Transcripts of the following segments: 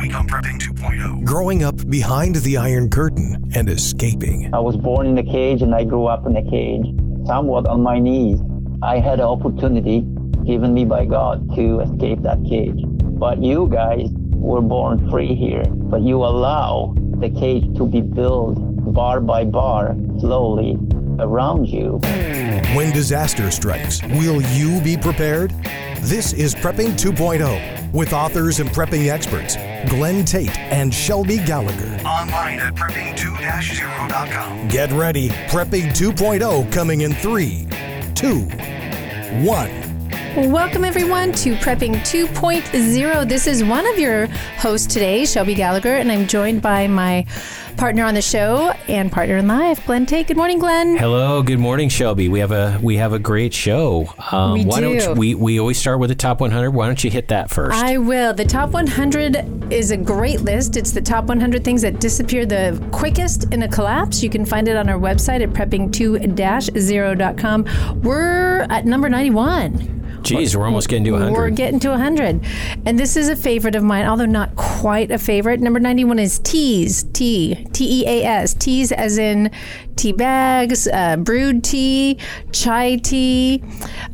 week on Prepping 2.0. Growing up behind the Iron Curtain and escaping. I was born in a cage and I grew up in a cage, somewhat on my knees. I had an opportunity given me by God to escape that cage. But you guys were born free here, but you allow the cage to be built bar by bar, slowly around you. When disaster strikes, will you be prepared? This is Prepping 2.0 with authors and prepping experts Glenn Tate and Shelby Gallagher. Online at prepping2-0.com. Get ready. Prepping 2.0 coming in 3, 2, 1. Welcome, everyone, to Prepping 2.0. This is one of your hosts today, Shelby Gallagher, and I'm joined by my partner on the show and partner in life, Glenn Tate. Good morning, Glenn. Hello, good morning, Shelby. We have a we have a great show. Um, We why do. don't we we always start with the top 100? Why don't you hit that first? I will. The top 100 is a great list. It's the top 100 things that disappear the quickest in a collapse. You can find it on our website at prepping2-0.com. We're at number 91. Jeez, we're almost getting to 100. We're getting to 100. And this is a favorite of mine, although not quite a favorite. Number 91 is teas. Tea. T E A S. Teas as in tea bags, uh, brewed tea, chai tea.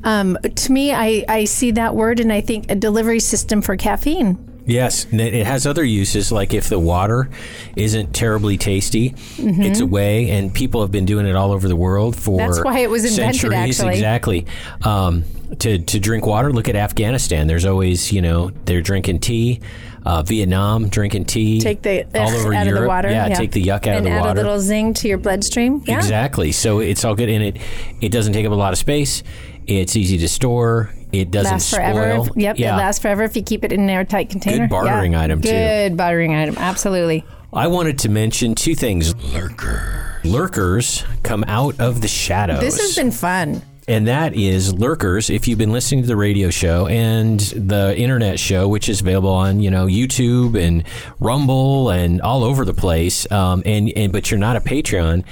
Um, to me, I, I see that word and I think a delivery system for caffeine. Yes, and it has other uses. Like if the water isn't terribly tasty, it's a way, and people have been doing it all over the world for Mm-hmm. That's why it was invented, centuries. actually. Exactly. Um, to to drink water, look at Afghanistan. There's always you know they're drinking tea. Uh, Vietnam drinking tea. Take the all over out Europe. of the water. Yeah, take the yuck out and of the add water. a little zing to your bloodstream. Yeah. Exactly. So it's all good, and it it doesn't take up a lot of space. It's easy to store. It doesn't Lasts forever. spoil. Yep, Yeah. it lasts forever if you keep it in an airtight container. Good bartering Yeah. item, too. Good bartering item, absolutely. I wanted to mention two things. Lurker. Lurkers come out of the shadows. This has been fun. and that is lurkers if you've been listening to the radio show and the internet show which is available on you know youtube and rumble and all over the place um, and, and but you're not a patreon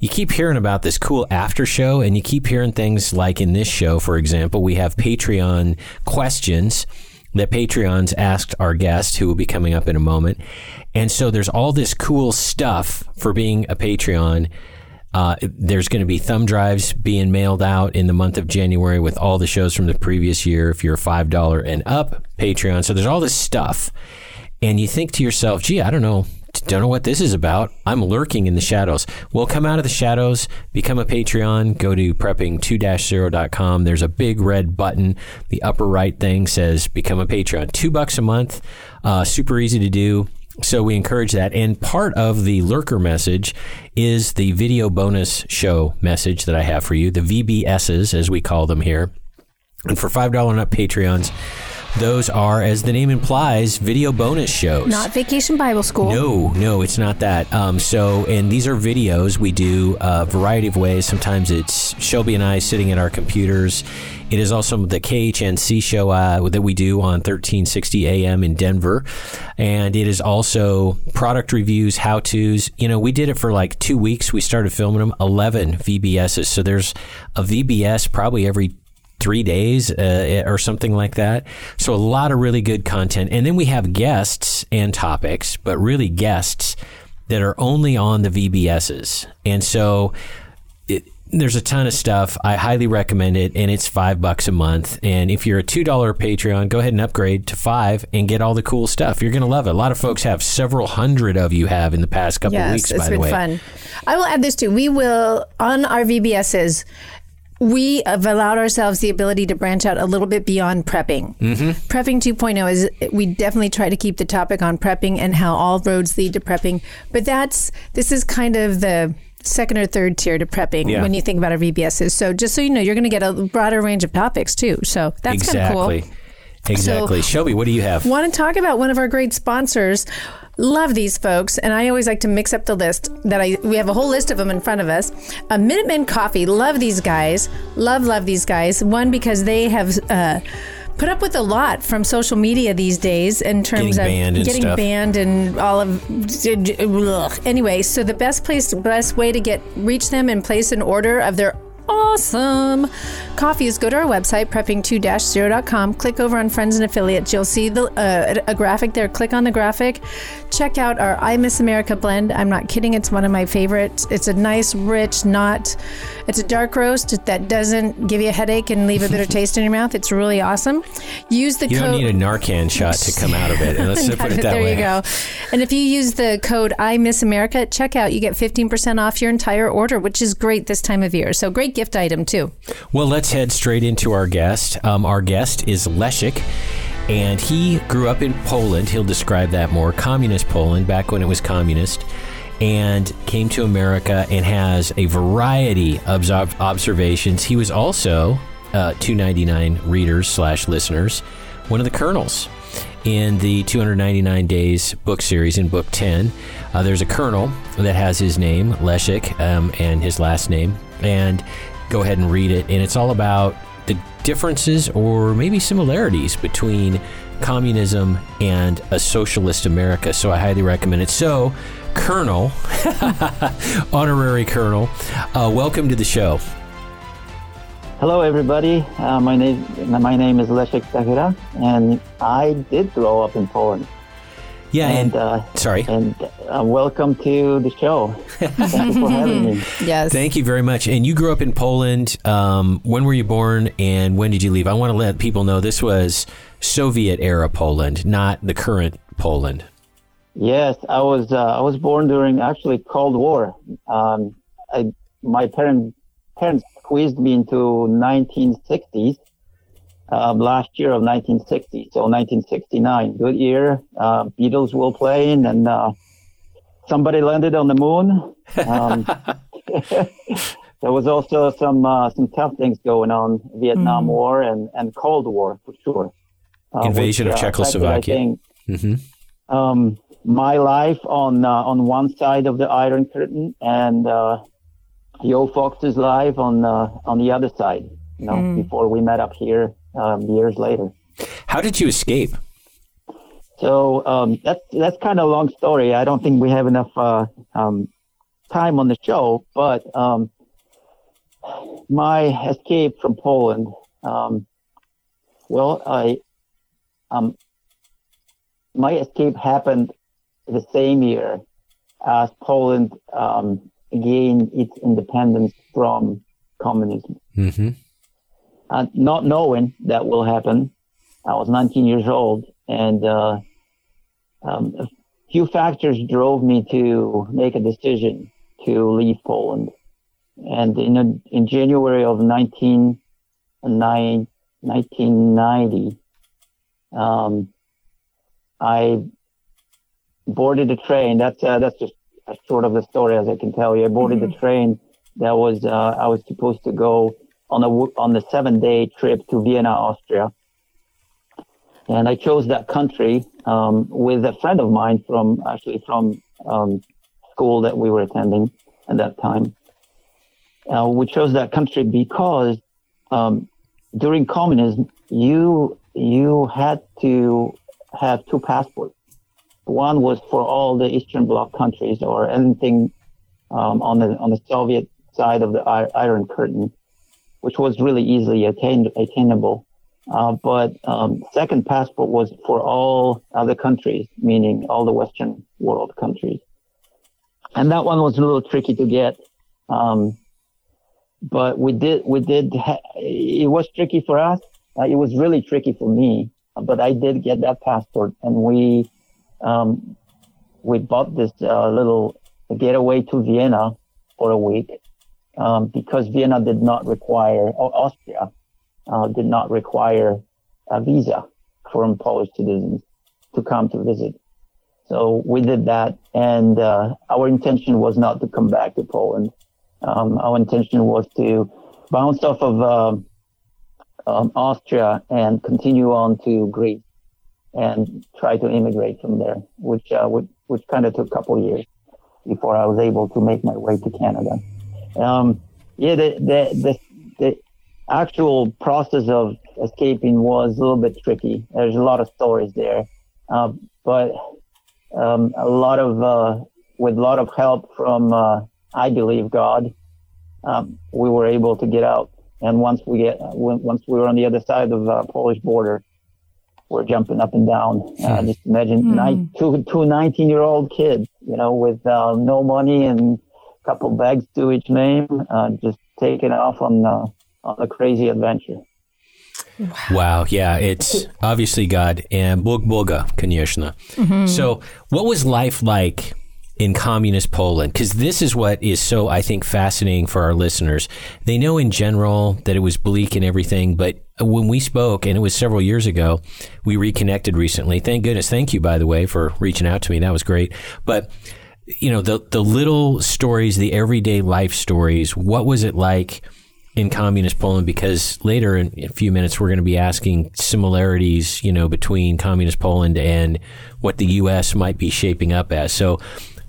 you keep hearing about this cool after show and you keep hearing things like in this show for example we have patreon questions that patreons asked our guest who will be coming up in a moment and so there's all this cool stuff for being a patreon uh, there's going to be thumb drives being mailed out in the month of January with all the shows from the previous year if you're a $5 and up Patreon. So there's all this stuff. And you think to yourself, gee, I don't know. Don't know what this is about. I'm lurking in the shadows. Well, come out of the shadows, become a Patreon, go to prepping2-0.com. There's a big red button. The upper right thing says become a Patreon. Two bucks a month. Uh, super easy to do. So we encourage that. And part of the lurker message is the video bonus show message that I have for you, the VBSs, as we call them here. And for $5 and up Patreons, those are, as the name implies, video bonus shows. Not Vacation Bible School. No, no, it's not that. Um, so, and these are videos we do a variety of ways. Sometimes it's Shelby and I sitting at our computers. It is also the KHNC show uh, that we do on 1360 AM in Denver. And it is also product reviews, how to's. You know, we did it for like two weeks. We started filming them, 11 VBSs. So there's a VBS probably every three days uh, or something like that. So a lot of really good content. And then we have guests and topics, but really guests that are only on the VBSs. And so it, there's a ton of stuff. I highly recommend it, and it's five bucks a month. And if you're a two dollar Patreon, go ahead and upgrade to five and get all the cool stuff. You're gonna love it. A lot of folks have. Several hundred of you have in the past couple Yes, weeks. it's by the been fun. I will add this too. We will on our VBSs. We have allowed ourselves the ability to branch out a little bit beyond prepping. Mm-hmm. Prepping 2.0 is we definitely try to keep the topic on prepping and how all roads lead to prepping. But that's this is kind of the second or third tier to prepping Yeah. when you think about our VBSs. So just so you know, you're going to get a broader range of topics too. So that's kind of cool. Exactly. Exactly. Shelby, what do you have? Want to talk about one of our great sponsors? Love these folks, and I always like to mix up the list. That I we have a whole list of them in front of us. A Minutemen Coffee, love these guys, love love these guys. One because they have. Uh, Put up with a lot from social media these days in terms Getting of banned getting stuff. banned and all of. Ugh. Anyway, so the best place, best way to get reach them and place an order of their awesome. Coffee is go to our website, prepping2-0.com. Click over on friends and affiliates. You'll see the uh, a graphic there. Click on the graphic. Check out our I Miss America blend. I'm not kidding. It's one of my favorites. It's a nice, rich, not. It's a dark roast that doesn't give you a headache and leave a bitter taste in your mouth. It's really awesome. Use the You code. don't need a Narcan shot to come out of it. And let's put it that there way. you go. And if you use the code I Miss America at checkout, you get 15% off your entire order, which is great this time of year. So great gift item too. Well, let's head straight into our guest. Um, our guest is Leszek, and he grew up in Poland. He'll describe that more. Communist Poland, back when it was communist, and came to America and has a variety of observations. He was also uh, 299 readers slash listeners, one of the colonels in the 299 Days book series in book 10. Uh, there's a colonel that has his name, Leszek, um, and his last name. And go ahead and read it. And it's all about the differences or maybe similarities between communism and a socialist America. So I highly recommend it. So, Colonel, honorary Colonel, uh, welcome to the show. Hello, everybody. Uh, my name my name is Leszek Stachura, and I did grow up in Poland. Yeah, and, And uh, sorry. and uh, welcome to the show. Thank you for having me. Yes. Thank you very much. And you grew up in Poland. Um, when were you born and when did you leave? I want to let people know this was Soviet era Poland, not the current Poland. Yes, I was uh, I was born during actually Cold War. Um, I, my parent, parents squeezed me into 1960s. Um, last year of 1960, so 1969, good year. Uh, Beatles were playing, and uh, somebody landed on the moon. Um, there was also some uh, some tough things going on, Vietnam War and, and Cold War for sure. Uh, Invasion of which, uh, affected, I Czechoslovakia. think, hmm um, my life on uh, on one side of the Iron Curtain and uh, Yo Fox's life on uh, on the other side. You know, before we met up here um, years later. How did you escape? So um, that's that's kind of a long story. I don't think we have enough uh, um, time on the show, but um, my escape from Poland. Um, well, I um, my escape happened the same year as Poland um, gained its independence from communism. hmm uh, not knowing that will happen. I was 19 years old, and uh, um, a few factors drove me to make a decision to leave Poland. And in a, in January of 19, nine- 1990, um, I boarded a train. That's uh, that's just as short of the story as I can tell you. I boarded the train that was uh, I was supposed to go on a on the seven day trip to Vienna, Austria, and I chose that country um, with a friend of mine from actually from um, school that we were attending at that time. Uh, we chose that country because um, during communism, you you had to have two passports. One was for all the Eastern Bloc countries or anything um, on the on the Soviet side of the Iron Curtain, which was really easily attain- attainable. Uh, but um, second passport was for all other countries, meaning all the Western world countries, and that one was a little tricky to get. Um, but we did we did ha- it was tricky for us. Uh, it was really tricky for me, but I did get that passport, and we um, we bought this uh, little getaway to Vienna for a week um, because Vienna did not require Austria uh, did not require a visa from Polish citizens to come to visit. So we did that, and uh, our intention was not to come back to Poland. Um, our intention was to bounce off of um, um, Austria and continue on to Greece and try to immigrate from there, which uh, which, which kind of took a couple years before I was able to make my way to Canada. Um, yeah, the, the the the actual process of escaping was a little bit tricky. There's a lot of stories there, uh, but um, a lot of uh, with a lot of help from uh, I believe God um, we were able to get out. And once we get, once we were on the other side of the uh, Polish border, we're jumping up and down. Uh, just imagine nine, two, two 19 year old kids, you know, with uh, no money and couple bags to each name, uh, just taking off on, uh, on a crazy adventure. Wow, yeah, it's obviously God and Bog Boga, конечно. So, what was life like in communist Poland? Because this is what is so, I think, fascinating for our listeners. They know in general that it was bleak and everything, but when we spoke, and it was several years ago, we reconnected recently. Thank goodness. Thank you, by the way, for reaching out to me. That was great. But you know, the the little stories, the everyday life stories. What was it like? in communist Poland because later in a few minutes we're going to be asking similarities, you know, between communist Poland and what the U.S. might be shaping up as. So,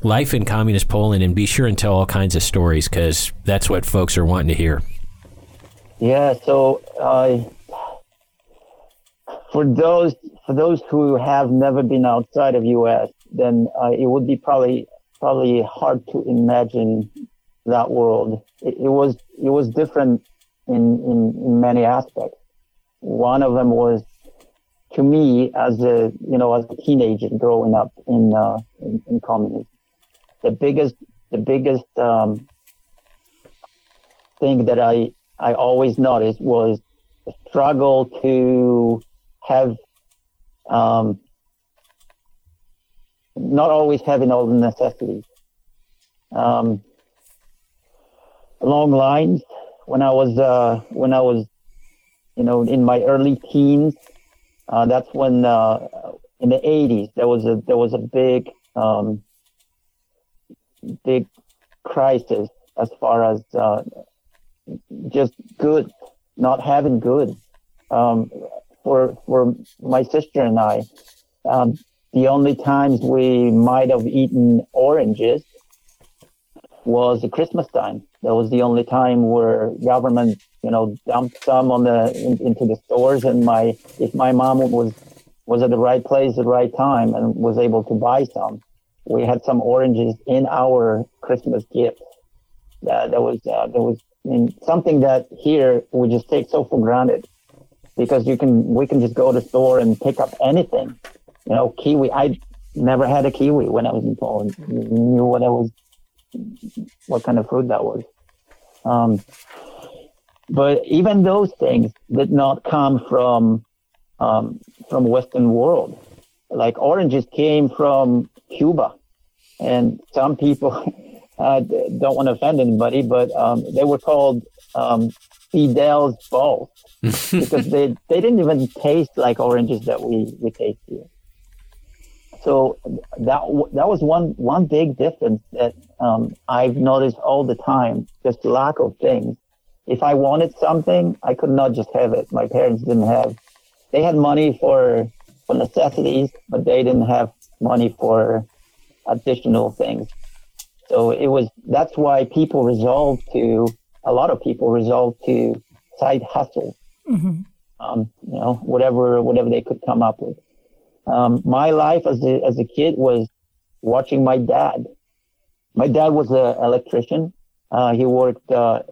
life in communist Poland, and be sure and tell all kinds of stories because that's what folks are wanting to hear. Yeah. So, uh, for those for those who have never been outside of U.S., then uh, it would be probably probably hard to imagine that world. It, it was it was different in, in in many aspects. One of them was to me as a you know as a teenager growing up in uh, in, in communism. The biggest the biggest um, thing that I I always noticed was the struggle to have um, not always having all the necessities. Um, long lines when I was uh, when I was you know in my early teens. Uh, that's when uh, in the 80s there was a there was a big um, big crisis as far as uh, just good not having good um, for for my sister and I. Um, the only times we might have eaten oranges was Christmas time. That was the only time where government, you know, dumped some on the in, into the stores, and my if my mom was was at the right place at the right time and was able to buy some, we had some oranges in our Christmas gift. That that was uh, that was I mean, something that here we just take so for granted because you can we can just go to the store and pick up anything. You know, kiwi. I never had a kiwi when I was in Poland. Knew what I was what kind of fruit that was. Um, but even those things did not come from um, from Western world. Like oranges came from Cuba, and some people uh, don't want to offend anybody, but um, they were called um, Fidel's balls because they they didn't even taste like oranges that we we taste here. So that that was one one big difference that um, I've noticed all the time. Just lack of things. If I wanted something, I could not just have it. My parents didn't have. They had money for for necessities, but they didn't have money for additional things. So it was. That's why people resolved to. A lot of people resolved to side hustle. Um, you know, whatever whatever they could come up with. Um, my life as a, as a kid was watching my dad. My dad was an electrician. Uh, he worked uh,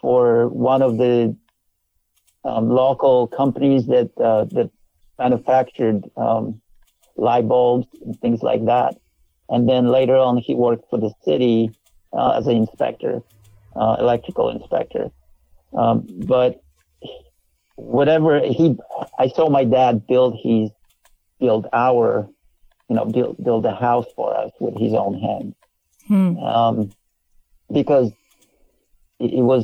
for one of the um, local companies that uh, that manufactured um, light bulbs and things like that. And then later on, he worked for the city uh, as an inspector, uh, electrical inspector. Um, but whatever he, I saw my dad build his build our, you know, build build a house for us with his own hands. Um, because it, it was,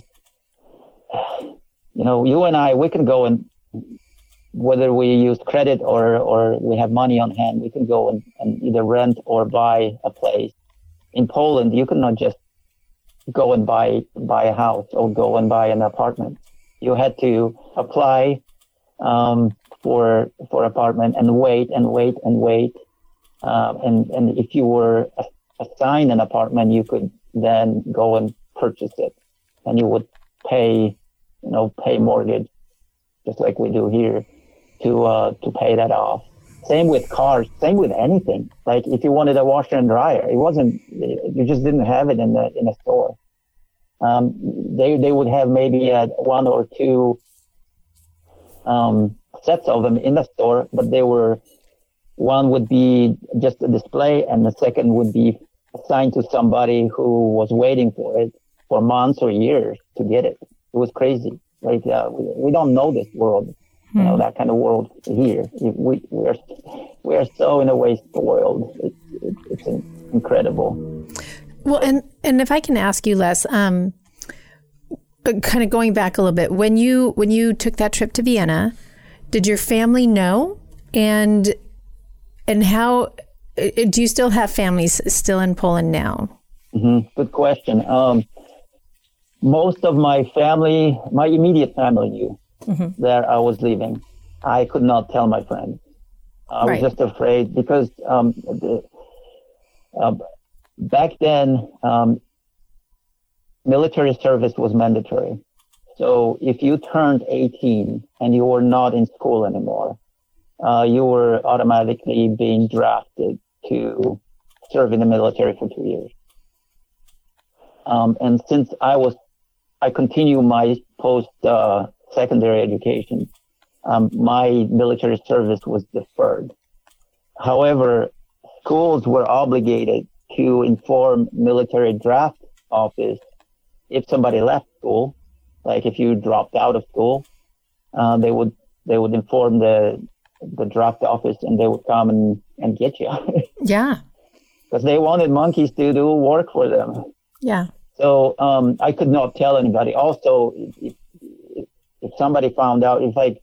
you know, you and I, we can go and whether we use credit or or we have money on hand, we can go and, and either rent or buy a place. In Poland, you cannot just go and buy buy a house or go and buy an apartment. You had to apply um, for for apartment and wait and wait and wait. Uh, and and if you were assigned an apartment, you could then go and purchase it, and you would pay, you know, pay mortgage, just like we do here, to uh, to pay that off. Same with cars. Same with anything. Like if you wanted a washer and dryer, it wasn't. You just didn't have it in the in the store. Um, they they would have maybe uh, one or two um, sets of them in the store, but they were one would be just a display, and the second would be assigned to somebody who was waiting for it for months or years to get it. It was crazy. Like uh, we, we don't know this world, you know, that kind of world here. We we are we are so in a way spoiled. It's it's, it's incredible. Well, and and if I can ask you, Les, um, kind of going back a little bit, when you when you took that trip to Vienna, did your family know? And and how do you still have families still in Poland now? Mm-hmm. Good question. Um, most of my family, my immediate family knew that I was leaving. I could not tell my friends. I Right. was just afraid because um, the, uh, back then, um, military service was mandatory. So if you turned 18 and you were not in school anymore, uh, you were automatically being drafted to serve in the military for two years. Um, and since I was, I continue my post uh, secondary education, um, my military service was deferred. However, schools were obligated to inform military draft office if somebody left school, like if you dropped out of school, uh, they would they would inform the the draft office and they would come and, and get you Yeah, because they wanted monkeys to do work for them. yeah, So um, I could not tell anybody. Also, if, if, if somebody found out, if like,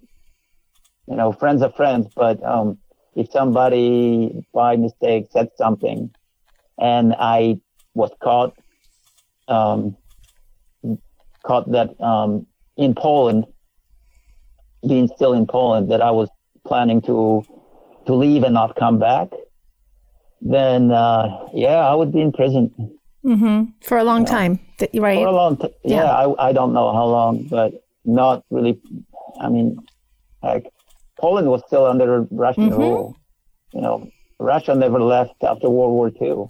you know, friends of friends, but um, if somebody by mistake said something and I was caught, um, caught that um, in Poland, being still in Poland, that I was planning to to leave and not come back, then uh, yeah, I would be in prison. for a long time, th- right? For a long time. Yeah, Yeah. I, I don't know how long, but not really. I mean, like Poland was still under Russian rule. You know, Russia never left after World War II.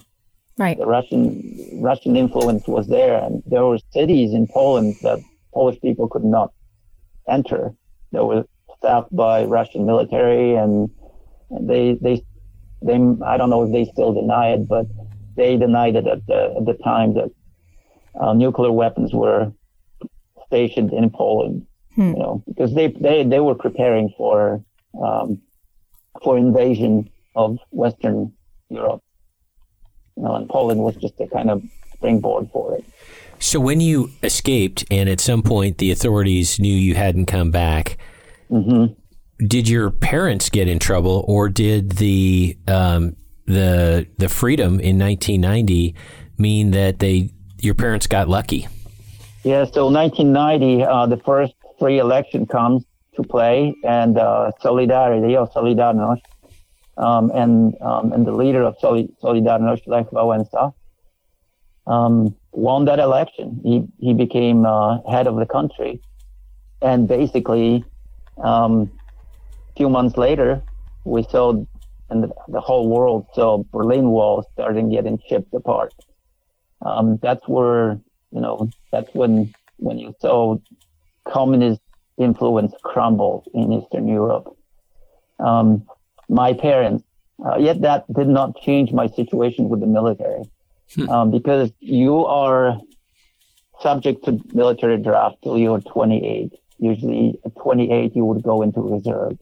Right. The Russian Russian influence was there, and there were cities in Poland that Polish people could not enter. They were staffed by Russian military, and they they they. I don't know if they still deny it, but they denied it at the at the time that uh, nuclear weapons were stationed in Poland. You know, because they they they were preparing for um, for invasion of Western Europe. You know, and Poland was just a kind of springboard for it. So when you escaped, and at some point the authorities knew you hadn't come back, did your parents get in trouble, or did the um, the the freedom in 1990 mean that they your parents got lucky? Yeah, so 1990, uh, the first free election comes to play, and uh, Solidarity or Solidarność, um, and um, and the leader of Soli- Solidarność, Lech Wałęsa, um, won that election. He he became uh, head of the country, and basically, um, a few months later, we saw, and the, the whole world saw Berlin Wall starting getting chipped apart. Um, that's where you know that's when when you saw communist influence crumble in Eastern Europe. Um, my parents, uh, yet that did not change my situation with the military, um, because you are subject to military draft till you're 28. Usually, at 28 you would go into reserve,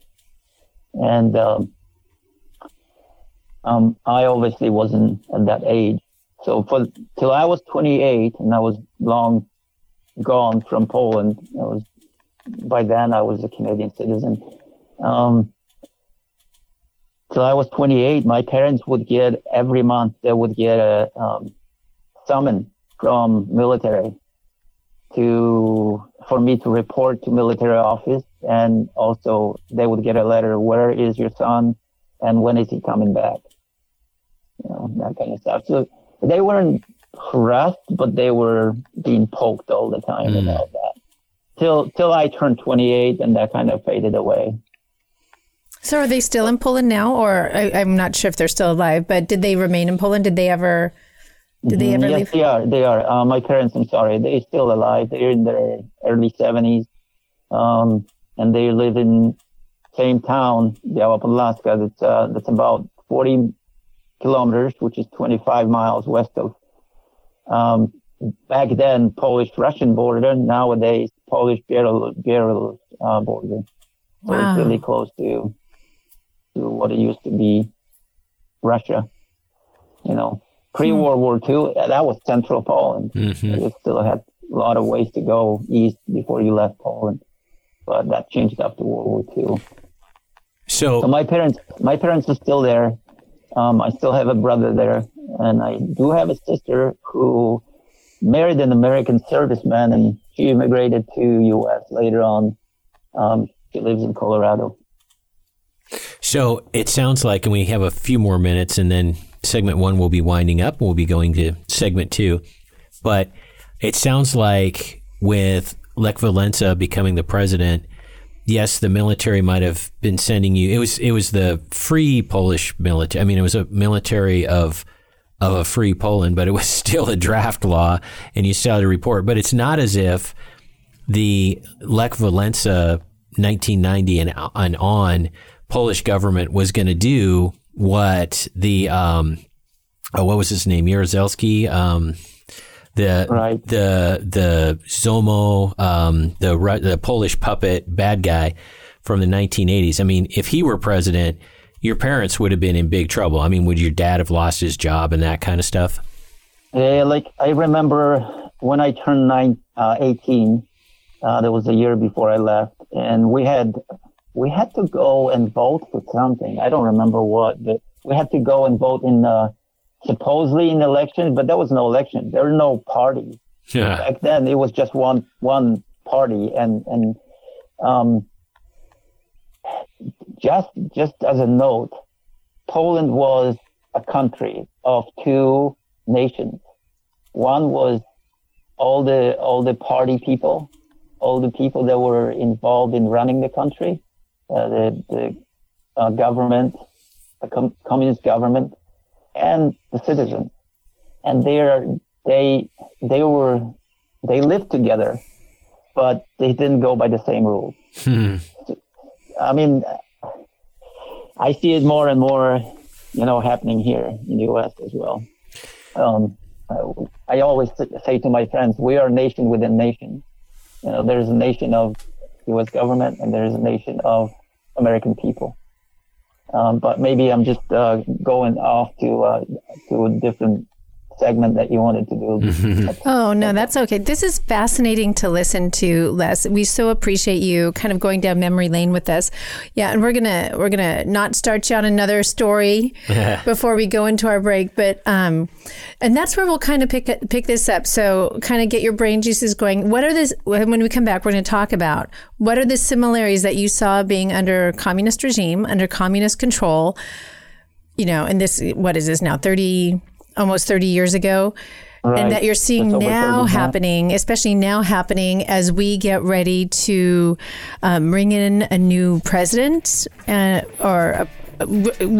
and um, um, I obviously wasn't at that age. So for till I was 28, and I was long gone from Poland. I was by then I was a Canadian citizen. Um, till I was 28, my parents would get every month they would get a um, summon from military to for me to report to military office, and also they would get a letter. Where is your son, and when is he coming back? You know that kind of stuff. So they weren't harassed, but they were being poked all the time about that. Till till I turned 28, and that kind of faded away. So are they still in Poland now, or I, I'm not sure if they're still alive? But did they remain in Poland? Did they ever Did they ever yes, leave? they are. They are. Uh, my parents, I'm sorry, they're still alive. They're in their early 70s. Um, and they live in same town, Alaska. That's, uh, that's about 40 kilometers, which is 25 miles west of, um, back then Polish-Russian border. Nowadays, Polish-Belarus uh, border. So Wow. it's really close to, to what it used to be Russia. You know, pre World War II, that was central Poland. You still had a lot of ways to go east before you left Poland, but that changed after World War II. So So, my parents, my parents are still there. Um, I still have a brother there, and I do have a sister who married an American serviceman, and she immigrated to U.S. later on. Um, she lives in Colorado. So it sounds like, and we have a few more minutes, and then segment one will be winding up. We'll be going to segment two, but it sounds like with Lech Walesa becoming the president, yes, the military might have been sending you. It was it was the free Polish military. I mean, it was a military of of a free Poland, but it was still a draft law, and you still had to report. But it's not as if the Lech Walesa 1990 and, and on Polish government was going to do what the um, oh, what was his name Jaruzelski um, the Right. the the Zomo um, the the Polish puppet bad guy from the 1980s. I mean, if he were president, your parents would have been in big trouble. I mean, would your dad have lost his job and that kind of stuff? Yeah, like I remember when I turned nine, uh, 18, uh, that was a year before I left, and we had we had to go and vote for something. I don't remember what, but we had to go and vote in uh, supposedly in elections, but there was no election. There were no parties Yeah. back then. It was just one one party, and and um, just just as a note, Poland was a country of two nations. One was all the all the party people, all the people that were involved in running the country, uh, the the uh, government, the com- communist government, and the citizens, and they are they they were they lived together, but they didn't go by the same rules. I mean, I see it more and more, you know, happening here in the U.S. as well. Um, I, I always say to my friends, we are nation within nation. You know, there's a nation of U.S. government and there's a nation of American people. Um, but maybe I'm just uh, going off to uh, to a different segment that you wanted to do. Oh, no, that's okay. This is fascinating to listen to, Les. We so appreciate you kind of going down memory lane with us. Yeah, and we're going to we're going to not start you on another story before we go into our break, but um and that's where we'll kind of pick pick this up. So, kind of get your brain juices going. What are this when we come back we're going to talk about what are the similarities that you saw being under communist regime, under communist control, you know, and this what is this now 30 almost 30 years ago Right. and that you're seeing Just over 30 now now. happening, especially now happening as we get ready to um, bring in a new president, uh, or a,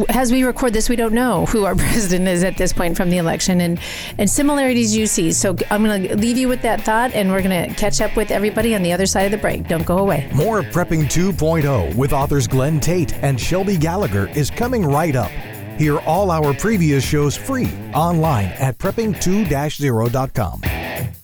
as we record this, we don't know who our president is at this point from the election, and and similarities you see. So I'm going to leave you with that thought, and we're going to catch up with everybody on the other side of the break. Don't go away. More Prepping 2.0 with authors Glenn Tate and Shelby Gallagher is coming right up. Hear all our previous shows free online at prepping2-0.com.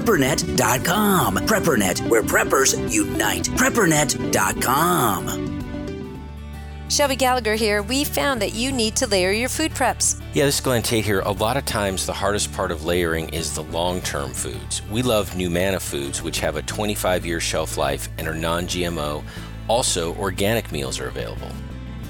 preppernet.com. Preppernet, where preppers unite. Preppernet.com. Shelby Gallagher here. We found that you need to layer your food preps. Yeah, this is Glenn Tate here. A lot of times, the hardest part of layering is the long term foods. We love Numanna foods, which have a 25 year shelf life and are non GMO. Also, organic meals are available.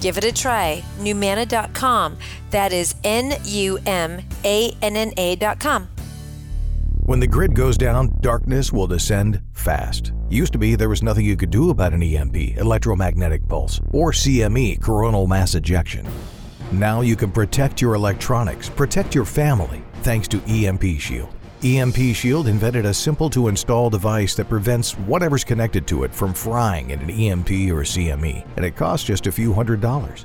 Give it a try. Numanna.com. That is N U M A N N A.com. When the grid goes down, darkness will descend fast. Used to be there was nothing you could do about an EMP, electromagnetic pulse, or CME, coronal mass ejection. Now you can protect your electronics, protect your family, thanks to EMP Shield. EMP Shield invented a simple to install device that prevents whatever's connected to it from frying in an EMP or CME, and it costs just a few hundred dollars.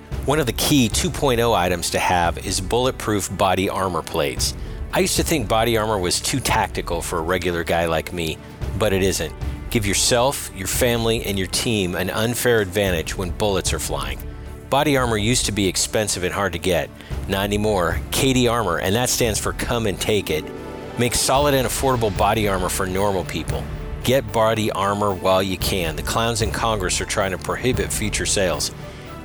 One of the key 2.0 items to have is bulletproof body armor plates. I used to think body armor was too tactical for a regular guy like me, but it isn't. Give yourself, your family, and your team an unfair advantage when bullets are flying. Body armor used to be expensive and hard to get. Not anymore. CATI Armor, and that stands for Come and Take It, makes solid and affordable body armor for normal people. Get body armor while you can. The clowns in Congress are trying to prohibit future sales.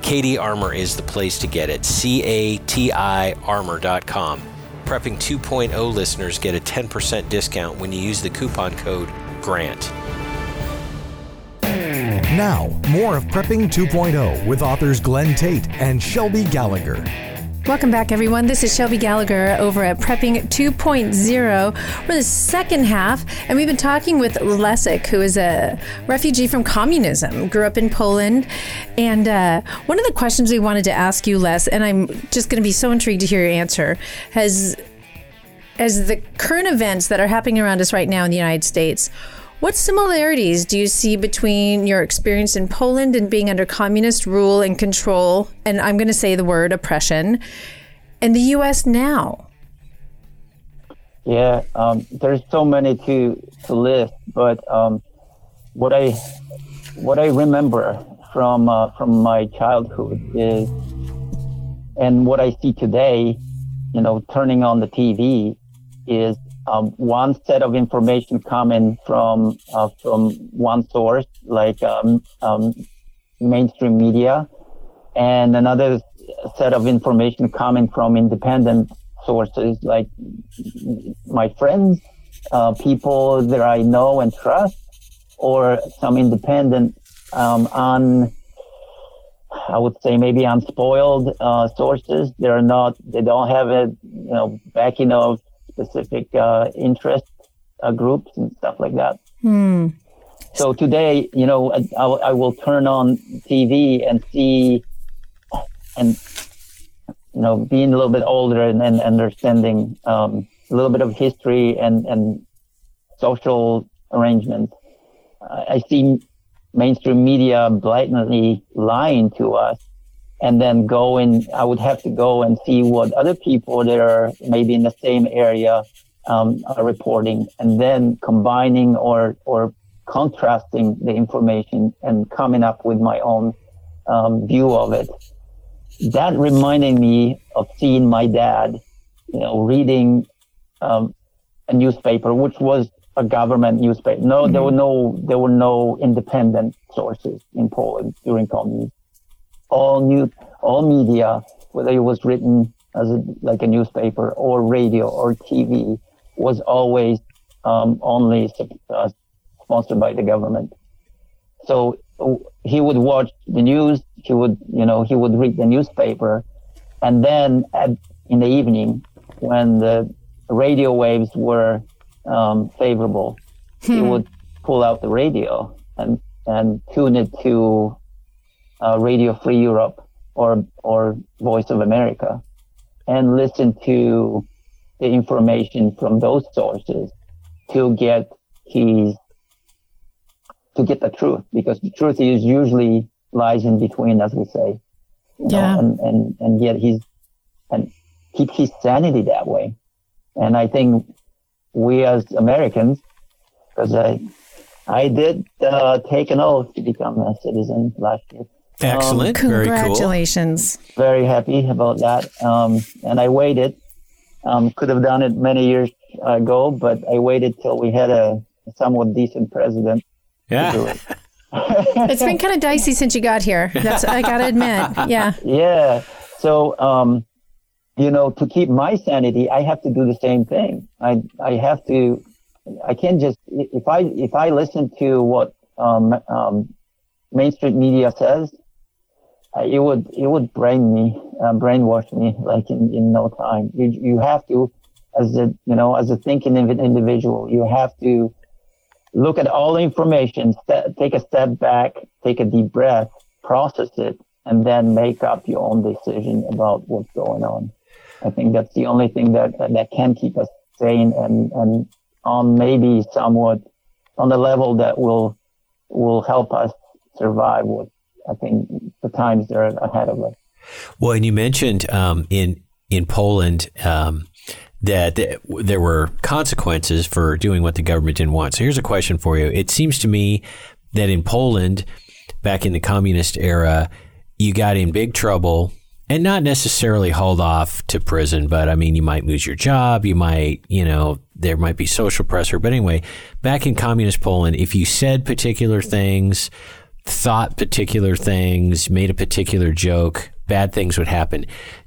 CATI Armor is the place to get it. C A T I armor.com. Prepping 2.0 listeners get a 10% discount when you use the coupon code GRANT. Now, more of Prepping 2.0 with authors Glenn Tate and Shelby Gallagher. Welcome back, everyone. This is Shelby Gallagher over at Prepping 2.0. We're the second half, and we've been talking with Leszek, who is a refugee from communism, grew up in Poland. And uh, one of the questions we wanted to ask you, Les, and I'm just going to be so intrigued to hear your answer, has as the current events that are happening around us right now in the United States, what similarities do you see between your experience in Poland and being under communist rule and control, and I'm going to say the word oppression, and the U.S. now? Yeah, um, there's so many to to list, but um, what I what I remember from uh, from my childhood is, and what I see today, you know, turning on the TV, is um, one set of information coming from uh, from one source, like um, um, mainstream media, and another set of information coming from independent sources, like my friends, uh, people that I know and trust, or some independent, um, on I would say maybe unspoiled uh, sources. They're not. They don't have a you know backing of specific uh, interest uh, groups and stuff like that. Hmm. So today, you know, I, I will turn on TV and see, and you know, being a little bit older and, and understanding um, a little bit of history and and social arrangements, uh, I see mainstream media blatantly lying to us and then go and I would have to go and see what other people that are maybe in the same area um, are reporting, and then combining or or contrasting the information and coming up with my own um, view of it. that reminded me of seeing my dad, you know, reading um, a newspaper, which was a government newspaper. No, mm-hmm. there were no there were no independent sources in Poland during communism. All new all media, whether it was written as a, like a newspaper or radio or TV, was always um, only uh, sponsored by the government. So he would watch the news. He would, you know, he would read the newspaper, and then at, in the evening, when the radio waves were um, favorable, hmm. he would pull out the radio and and tune it to uh, Radio Free Europe or or Voice of America, and listen to the information from those sources to get his to get the truth because the truth is usually lies in between, as we say. Yeah. Know, and, and, and yet he's, and keep his sanity that way. And I think we as Americans, because I, I did uh, take an oath to become a citizen last year. Excellent. Um, Congratulations. Very, cool. very happy about that. Um, and I waited. Um, could have done it many years ago, but I waited till we had a somewhat decent president yeah. it's been kind of dicey since you got here. That's I gotta admit. Yeah. Yeah. So, um, you know, to keep my sanity, I have to do the same thing. I I have to. I can't just if I if I listen to what um, um, mainstream media says, it would it would brain me, uh, brainwash me like in, in no time. You you have to, as a you know, as a thinking individual, you have to look at all the information, st- take a step back, take a deep breath, process it, and then make up your own decision about what's going on. I think that's the only thing that that can keep us sane and and on maybe somewhat on the level that will will help us survive what I think the times that are ahead of us. Well, and you mentioned um, in in Poland. Um, that there were consequences for doing what the government didn't want. So here's a question for you. It seems to me that in Poland, back in the communist era, you got in big trouble and not necessarily hauled off to prison, but I mean, you might lose your job. You might, you know, there might be social pressure. But anyway, back in communist Poland, if you said particular things, thought particular things, made a particular joke, bad things would happen.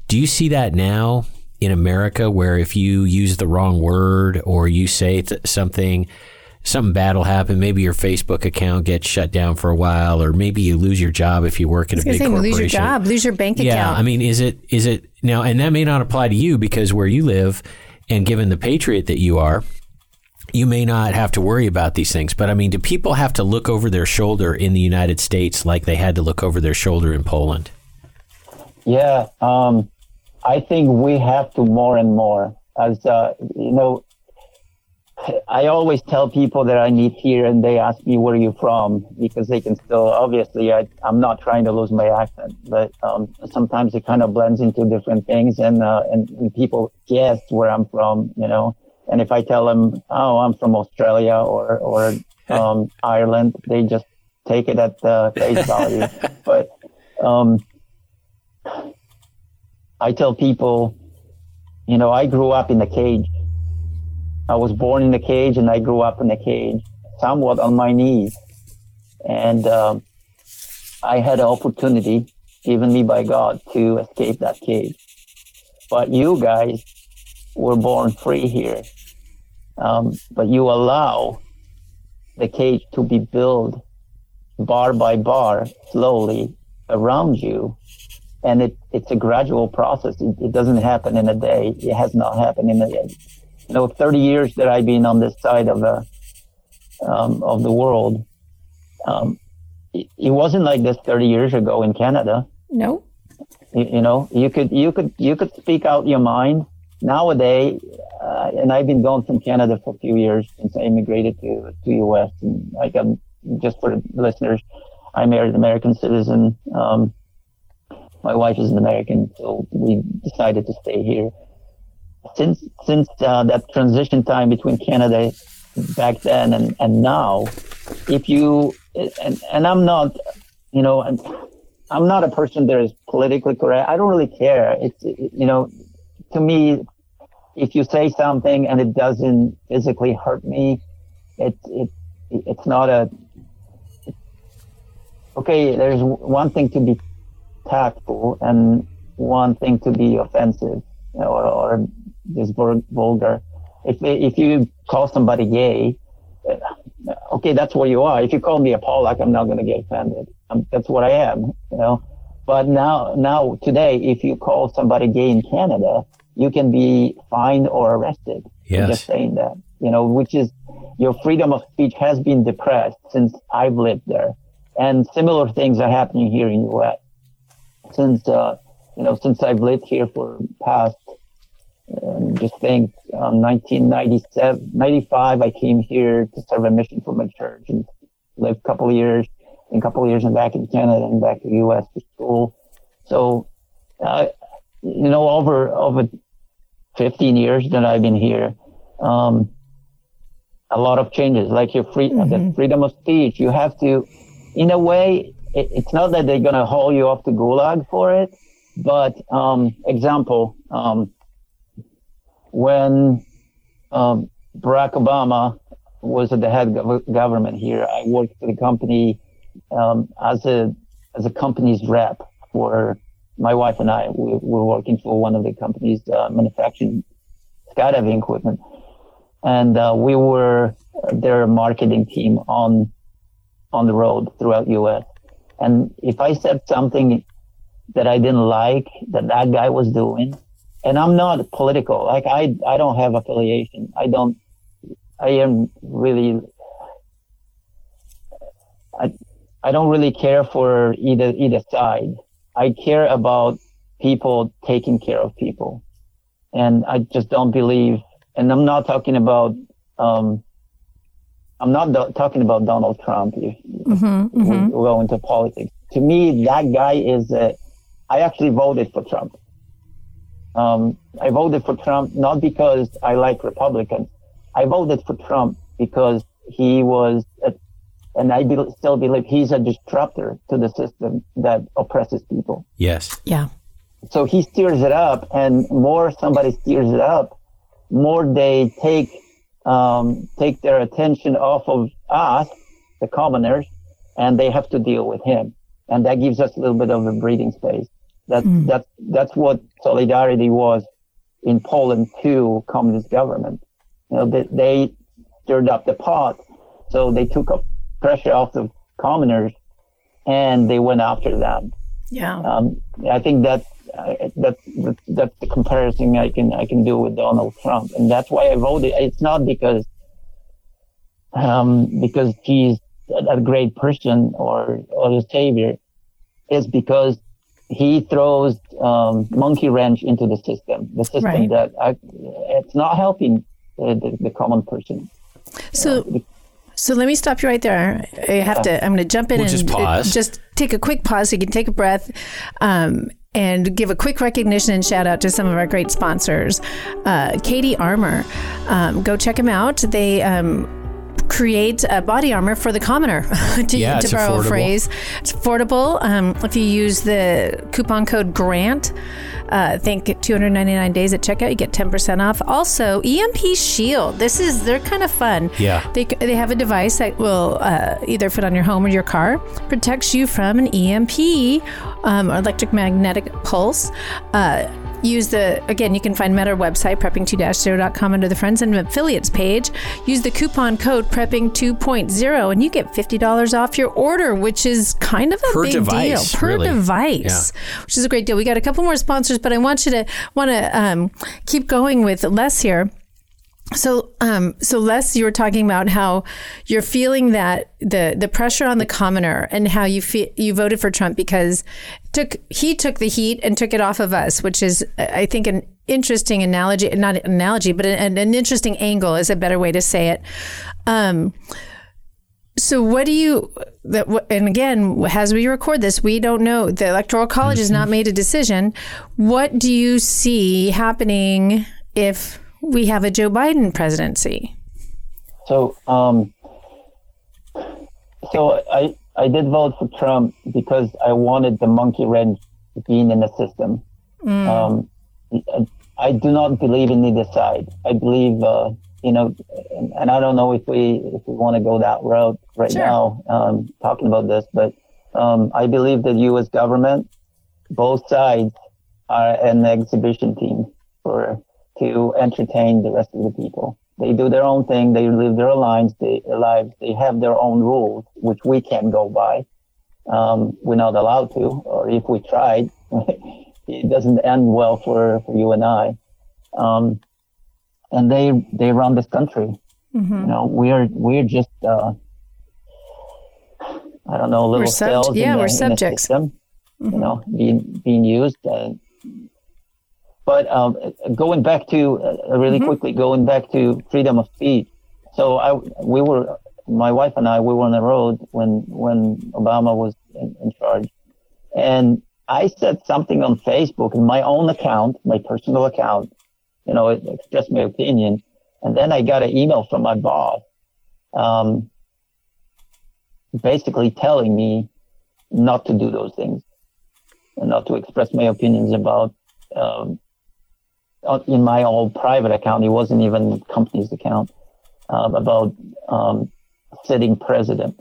Do you see that now in America where if you use the wrong word or you say th- something, something bad will happen. Maybe your Facebook account gets shut down for a while, or maybe you lose your job if you work in a big say, corporation. Lose your job, lose your bank yeah, account. Yeah, I mean, is it is it now? And that may not apply to you because where you live, and given the patriot that you are. You may not have to worry about these things, but I mean, do people have to look over their shoulder in the United States like they had to look over their shoulder in Poland? Yeah, um, I think we have to more and more. As uh, you know, I always tell people that I meet here, and they ask me where are you from because they can still obviously I, am not trying to lose my accent, but um, sometimes it kind of blends into different things, and, uh, and and people guess where I'm from, you know. And if I tell them, oh, I'm from Australia or or um, Ireland, they just take it at face value. but um, I tell people, you know, I grew up in the cage. I was born in the cage and I grew up in the cage, somewhat on my knees. And um, I had an opportunity given me by God to escape that cage. But you guys were born free here. Um, but you allow the cage to be built bar by bar, slowly around you and it, it's a gradual process. It, it, doesn't happen in a day. It has not happened in a, you know, 30 years that I've been on this side of the, um, of the world. Um, it, it, wasn't like this 30 years ago in Canada. No. You, you, know, you could, you could, you could speak out your mind nowadays. Uh, and I've been going from Canada for a few years since I immigrated to, to US. And like, I'm just for listeners, I married an American citizen. Um, my wife is an American, so we decided to stay here. Since since uh, that transition time between Canada back then and, and now, if you and, and I'm not, you know, I'm not a person that is politically correct. I don't really care. It's you know, to me, if you say something and it doesn't physically hurt me, it it it's not a okay. There's one thing to be tactful and one thing to be offensive or, or just vulgar. If if you call somebody gay, uh, okay, that's what you are. If you call me a Pollock, I'm not going to get offended. I'm, that's what I am, you know. But now, now today, if you call somebody gay in Canada, you can be fined or arrested. Yes. Just saying that, you know, which is your freedom of speech has been depressed since I've lived there, and similar things are happening here in the U.S. Since uh, you know, since I've lived here for past, um, just think, um, 1997, 95, I came here to serve a mission for my church and lived a couple of years a couple of years and back in Canada and back to the U.S. for school. So, uh, you know, over over 15 years that I've been here, um, a lot of changes, like your free, mm-hmm. the freedom of speech. You have to, in a way, it, it's not that they're going to haul you off to Gulag for it, but um, example, um, when um, Barack Obama was at the head of government here, I worked for the company um, as a as a company's rep for my wife and I. We were working for one of the companies uh, manufacturing skydiving equipment, and uh, we were their marketing team on on the road throughout U.S. And if I said something that I didn't like that that guy was doing, and I'm not political, like I I don't have affiliation. I don't. I am really. I, I don't really care for either either side. I care about people taking care of people, and I just don't believe. And I'm not talking about. Um, I'm not do- talking about Donald Trump. If, mm-hmm, mm-hmm. go into politics, to me, that guy is. A, I actually voted for Trump. Um, I voted for Trump not because I like Republicans. I voted for Trump because he was a and I be, still believe he's a disruptor to the system that oppresses people. Yes. Yeah. So he steers it up, and more somebody steers it up, more they take um, take their attention off of us, the commoners, and they have to deal with him, and that gives us a little bit of a breathing space. That mm. that's that's what solidarity was in Poland to communist government. You know, they, they stirred up the pot, so they took up pressure off the commoners, and they went after them. Yeah. Um, I think that uh, that's that's the comparison I can I can do with Donald Trump, and that's why I voted. It's not because um, because he's a great person or or a savior. It's because he throws um, monkey wrench into the system, the system right. that I, it's not helping the, the, the common person. So, uh, so let me stop you right there. I have to. I'm going to jump in we'll and just pause. Just take a quick pause so you can take a breath. Um, and give a quick recognition and shout out to some of our great sponsors. Uh, CATI Armor, um, go check them out. They um, create a body armor for the commoner, to, yeah, to borrow affordable. a phrase. It's affordable. Um, if you use the coupon code GRANT, uh, think 299 days at checkout, you get 10% off. Also, EMP Shield. This is, they're kind of fun. Yeah. They, they have a device that will uh, either fit on your home or your car, protects you from an EMP, um, electromagnetic pulse. Uh, Use the, again, you can find Meta website, prepping2-0.com under the Friends and Affiliates page. Use the coupon code prepping2.0 and you get $50 off your order, which is kind of a per big device, deal. Per really. device, yeah. which is a great deal. We got a couple more sponsors, but I want you to want to um, keep going with Les here. So, um, so Les, you were talking about how you're feeling that the the pressure on the commoner, and how you feel you voted for Trump because took he took the heat and took it off of us, which is I think an interesting analogy, not an analogy, but an, an interesting angle is a better way to say it. Um, so what do you that and again as we record this we don't know the electoral college mm-hmm. has not made a decision what do you see happening if we have a Joe Biden presidency. So, um, so I I did vote for Trump because I wanted the monkey wrench being in the system. Um, I do not believe in either side. I believe, uh, you know, and, and I don't know if we if we want to go that route right Sure. now, um, talking about this, but um, I believe that U.S. government, both sides, are an exhibition team for to entertain the rest of the people. They do their own thing. They live their lives. They lives. They have their own rules, which we can't go by. Um, we're not allowed to, or if we tried, it doesn't end well for, for you and I. Um, and they they run this country. You know, we're we're just uh, I don't know little We're sub- cells. yeah, the, we're subjects. system, You know, being being used. Uh, but um, going back to uh, really Mm-hmm. quickly, going back to freedom of speech. So I, we were, my wife and I, we were on the road when when Obama was in, in charge, and I said something on Facebook in my own account, my personal account. You know, it expressed my opinion, and then I got an email from my boss, um, basically telling me not to do those things and not to express my opinions about um, in my own private account. It wasn't even company's account um, about um, sitting president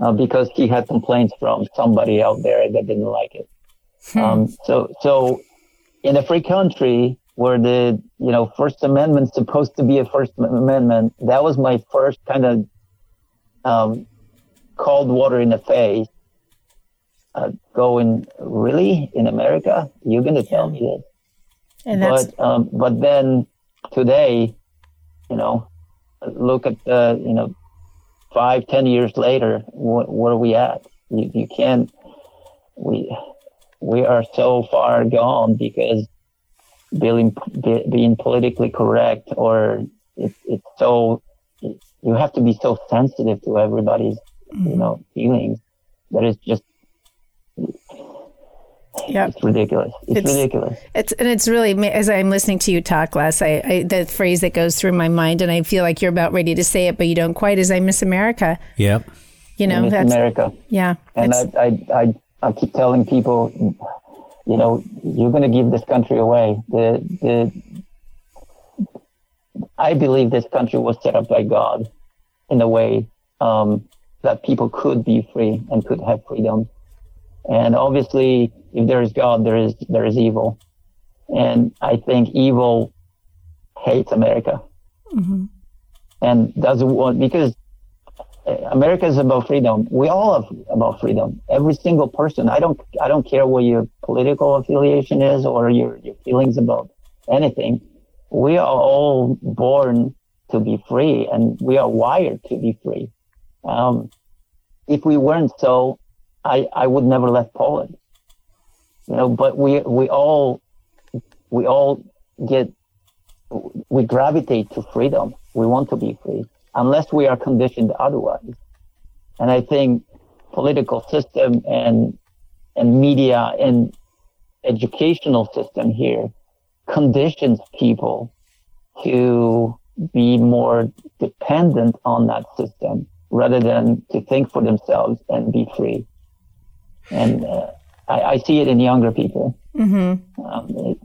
uh, because he had complaints from somebody out there that didn't like it. Um, so, so in a free country where the you know First Amendment's supposed to be a First Amendment, that was my first kind of um, cold water in the face. Uh, going really in America? You're gonna tell me this? And but um, but then today, you know, look at the you know five ten years later, wh- where are we at? You, you can't. We we are so far gone because being be, being politically correct or it, it's so you have to be so sensitive to everybody's you know feelings that it's just yeah. it's ridiculous. It's, It's- ridiculous. It's and it's really as I'm listening to you talk, Les. I, I the phrase that goes through my mind, and I feel like you're about ready to say it, but you don't quite. Is I miss America. Yep. You know, Miss that's America. yeah. And it's- I, I, I, I keep telling people, you know, you're going to give this country away. The, the, I believe this country was set up by God in a way um, that people could be free and could have freedom. And obviously, if there is God, there is there is evil. And I think evil hates America and doesn't want because America is about freedom. We all have about freedom. Every single person. I don't. I don't care what your political affiliation is or your your feelings about anything. We are all born to be free, and we are wired to be free. Um, if we weren't so, I I would never left Poland. You know, but we we all we all get we gravitate to freedom. We want to be free unless we are conditioned otherwise. And I think political system and and media and educational system here conditions people to be more dependent on that system rather than to think for themselves and be free. And uh, I, I see it in younger people. Mm-hmm. Um, it,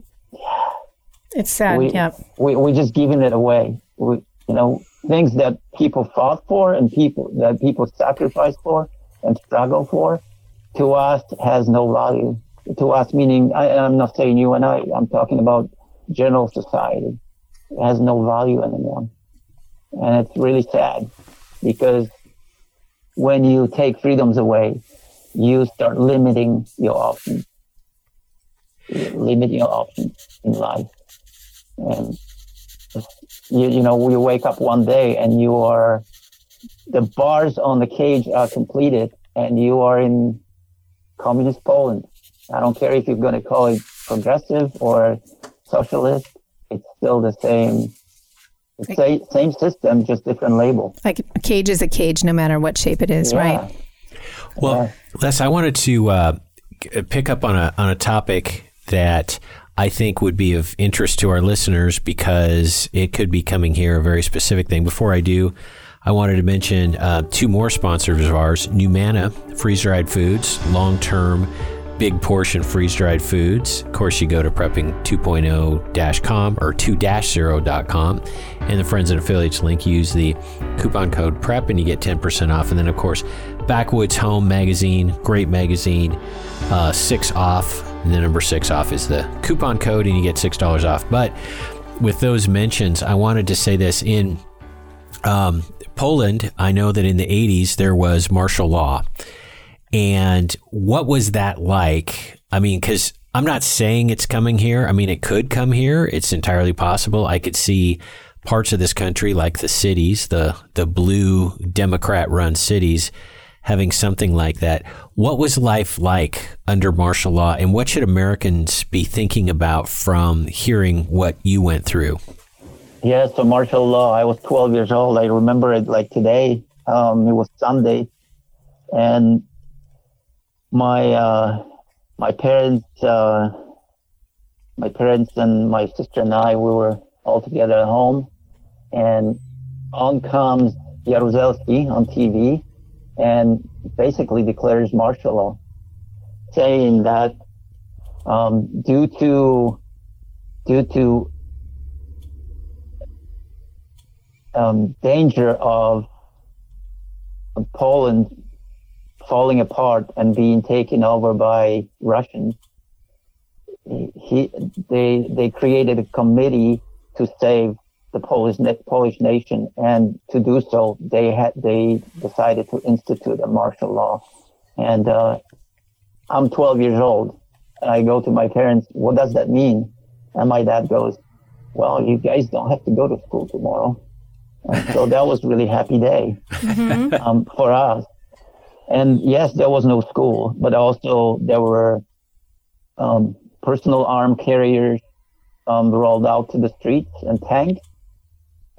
it's sad. we, yeah. we we just giving it away. We, you know, things that people fought for and people that people sacrificed for and struggle for, to us has no value. To us, meaning I, I'm not saying you and I. I'm talking about general society. It has no value anymore, and it's really sad because when you take freedoms away, you start limiting your options, limiting your options in life. And you, you know you wake up one day and you are the bars on the cage are completed and you are in communist poland. I don't care if you're going to call it progressive or socialist it's still the same the same, same system just different label. Like a cage is a cage, no matter what shape it is, Yeah. right? Well, Les, I wanted to uh, pick up on a on a topic that I think would be of interest to our listeners because it could be coming here a very specific thing. Before I do, I wanted to mention uh, two more sponsors of ours Numanna Freeze Dried Foods, long term big portion freeze dried foods. Of course, you go to prepping2.0-com or 2-0.com and the friends and affiliates link. Use the coupon code PREP and you get 10% off. And then, of course, Backwoods Home Magazine, great magazine, uh, six off. And the number six off is the coupon code and you get $6 off. But with those mentions, I wanted to say this in um, Poland. I know that in the 80s there was martial law. And what was that like? I mean, because I'm not saying it's coming here. I mean, it could come here. It's entirely possible. I could see parts of this country, like the cities, the the blue Democrat-run cities, having something like that. What was life like under martial law, and what should Americans be thinking about from hearing what you went through? Yeah, so martial law. I was 12 years old. I remember it like today. Um, it was Sunday, and my uh, my parents, uh, my parents and my sister and I, we were all together at home, and on comes Jaruzelski on TV, and basically declares martial law, saying that um, due to due to um, danger of Poland falling apart and being taken over by Russians, he, they, they created a committee to save the Polish, Polish nation. And to do so, they had, they decided to institute a martial law. And, uh, I'm 12 years old and I go to my parents, what does that mean? And my dad goes, well, you guys don't have to go to school tomorrow. And so that was really happy day mm-hmm. um, for us. And yes, there was no school, but also there were um, personal arm carriers um, rolled out to the streets and tanks.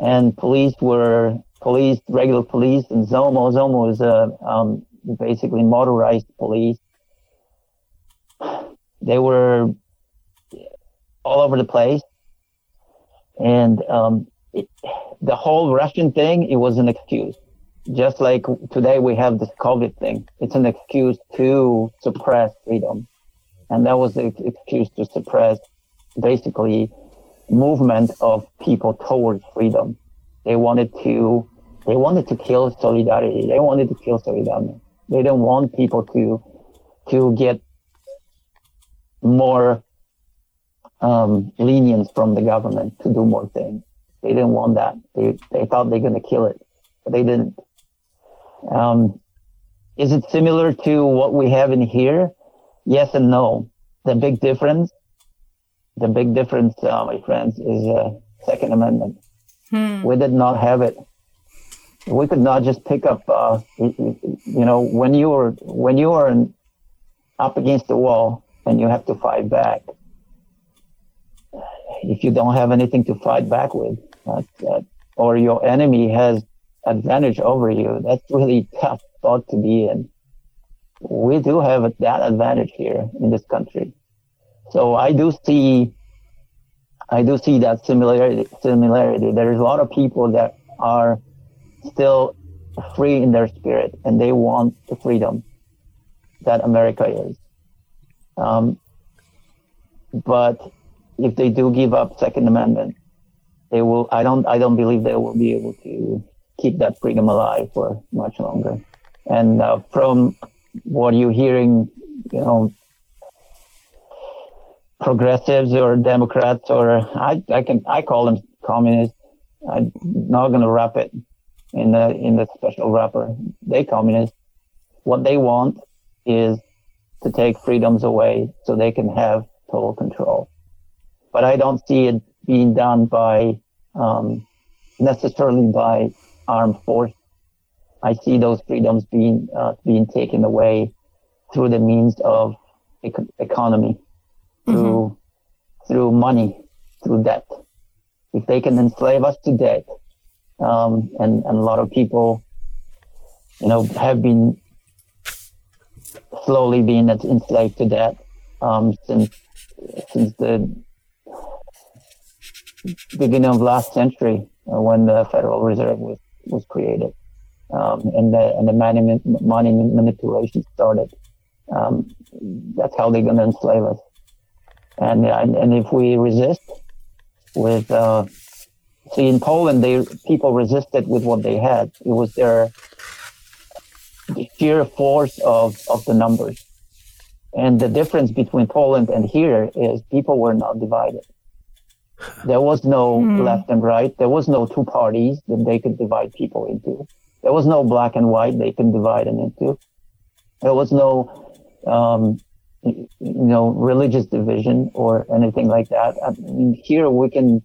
And police were police, regular police, and Zomo. Zomo is a um, basically motorized police. They were all over the place, and um, it, the whole Russian thing. It was an excuse just like today we have this COVID thing, it's an excuse to suppress freedom. And that was the excuse to suppress basically movement of people towards freedom. They wanted to, they wanted to kill solidarity. They wanted to kill solidarity. They didn't want people to, to get more um, lenience from the government to do more things. They didn't want that. They, they thought they're going to kill it, but they didn't. Um, is it similar to what we have in here? Yes and no. The big difference, the big difference, uh, my friends, is uh, Second Amendment. Hmm. We did not have it. We could not just pick up, uh, you know, when you were when you are in, up against the wall and you have to fight back. If you don't have anything to fight back with, or your enemy has advantage over you. That's really tough thought to be in. We do have that advantage here in this country. So I do see, I do see that similarity. Similarity. There is a lot of people that are still free in their spirit, and they want the freedom that America is. Um, but if they do give up Second Amendment, they will. I don't. I don't believe they will be able to keep that freedom alive for much longer. And uh, from what you're hearing, you know, progressives or Democrats or I, I can I call them communists. I'm not going to wrap it in the in the special wrapper. They communists. What they want is to take freedoms away so they can have total control. But I don't see it being done by um, necessarily by armed force. I see those freedoms being uh, being taken away through the means of ec- economy, through mm-hmm. through money, through debt. If they can enslave us to debt, um, and, and a lot of people, you know, have been slowly being enslaved to debt um, since since the beginning of last century, uh, when the Federal Reserve was was created, um, and the and the money money manipulation started. Um, that's how they're going to enslave us. And, and and if we resist with uh, see in Poland, they people resisted with what they had. It was their the sheer force of of the numbers. And the difference between Poland and here is people were not divided. There was no mm. left and right. There was no two parties that they could divide people into. There was no black and white they could divide them into. There was no, um, you know, religious division or anything like that. I mean, here we can,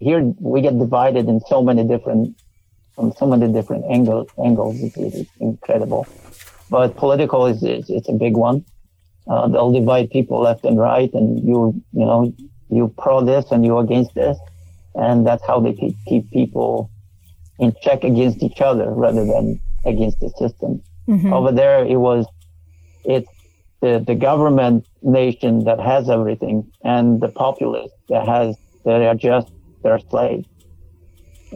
here we get divided in so many different, from so many different angles. Angles, it's, it's incredible. But political is, is it's a big one. Uh, they'll divide people left and right, and you, you know, you pro this and you against this, and that's how they keep, keep people in check against each other rather than against the system. Mm-hmm. Over there, it was it's the the government nation that has everything, and the populace that has that are just their slaves.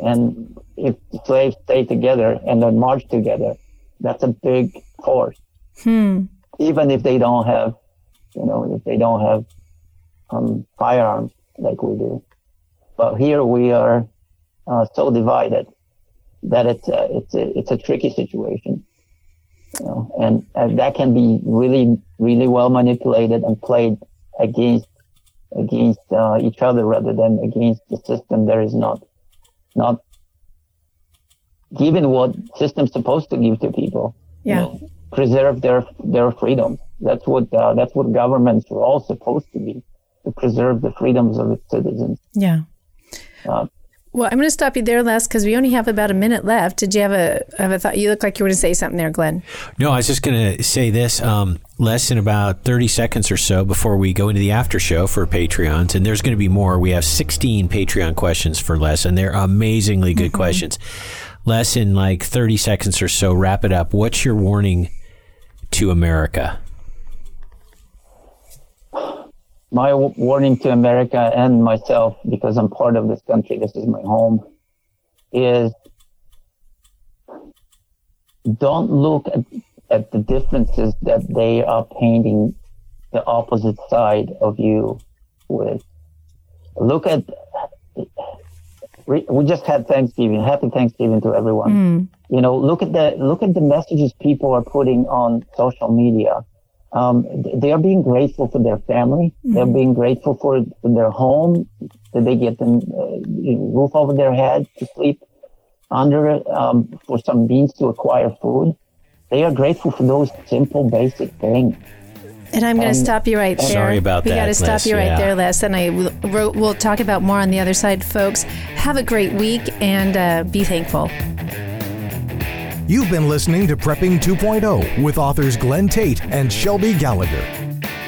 And if the slaves stay together and then march together, that's a big force. Hmm even if they don't have, you know, if they don't have um, firearms like we do. But here we are uh, so divided that it's a, it's a, it's a tricky situation. You know, and, and that can be really, really well manipulated and played against against uh, each other rather than against the system. There is not not given what system's supposed to give to people. Yeah. You know, preserve their their freedom. That's what uh, that's what governments are all supposed to be to preserve the freedoms of its citizens. Yeah. Uh, well, I'm going to stop you there, Les, because we only have about a minute left. Did you have a have a thought? You look like you were going to say something there, Glen. No, I was just going to say this. Um, less than about 30 seconds or so before we go into the after show for Patreons, and there's going to be more. We have 16 Patreon questions for Les, and they're amazingly good mm-hmm. questions. Les, in like 30 seconds or so, wrap it up. What's your warning to America? My w- warning to America and myself, because I'm part of this country, this is my home, is don't look at, at the differences that they are painting the opposite side of you with. Look at, we just had Thanksgiving. Happy Thanksgiving to everyone. Mm you know, look at the look at the messages people are putting on social media. Um, they are being grateful for their family. Mm-hmm. They're being grateful for, for, their home that they get them uh, roof over their head to sleep under, um, for some means to acquire food. They are grateful for those simple, basic things. And I'm going to stop you right there. Sorry about we that. We got to stop you right yeah. there, Les. And I we'll, we'll talk about more on the other side, folks. Have a great week and uh, be thankful. You've been listening to Prepping 2.0 with authors Glen Tate and Shelby Gallagher.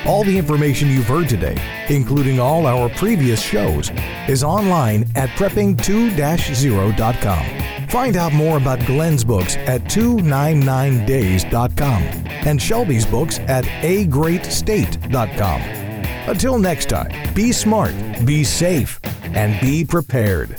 All the information you've heard today, including all our previous shows, is online at prepping2-0.com. Find out more about Glen's books at 299days.com and Shelby's books at agreatstate.com. Until next time, be smart, be safe, and be prepared.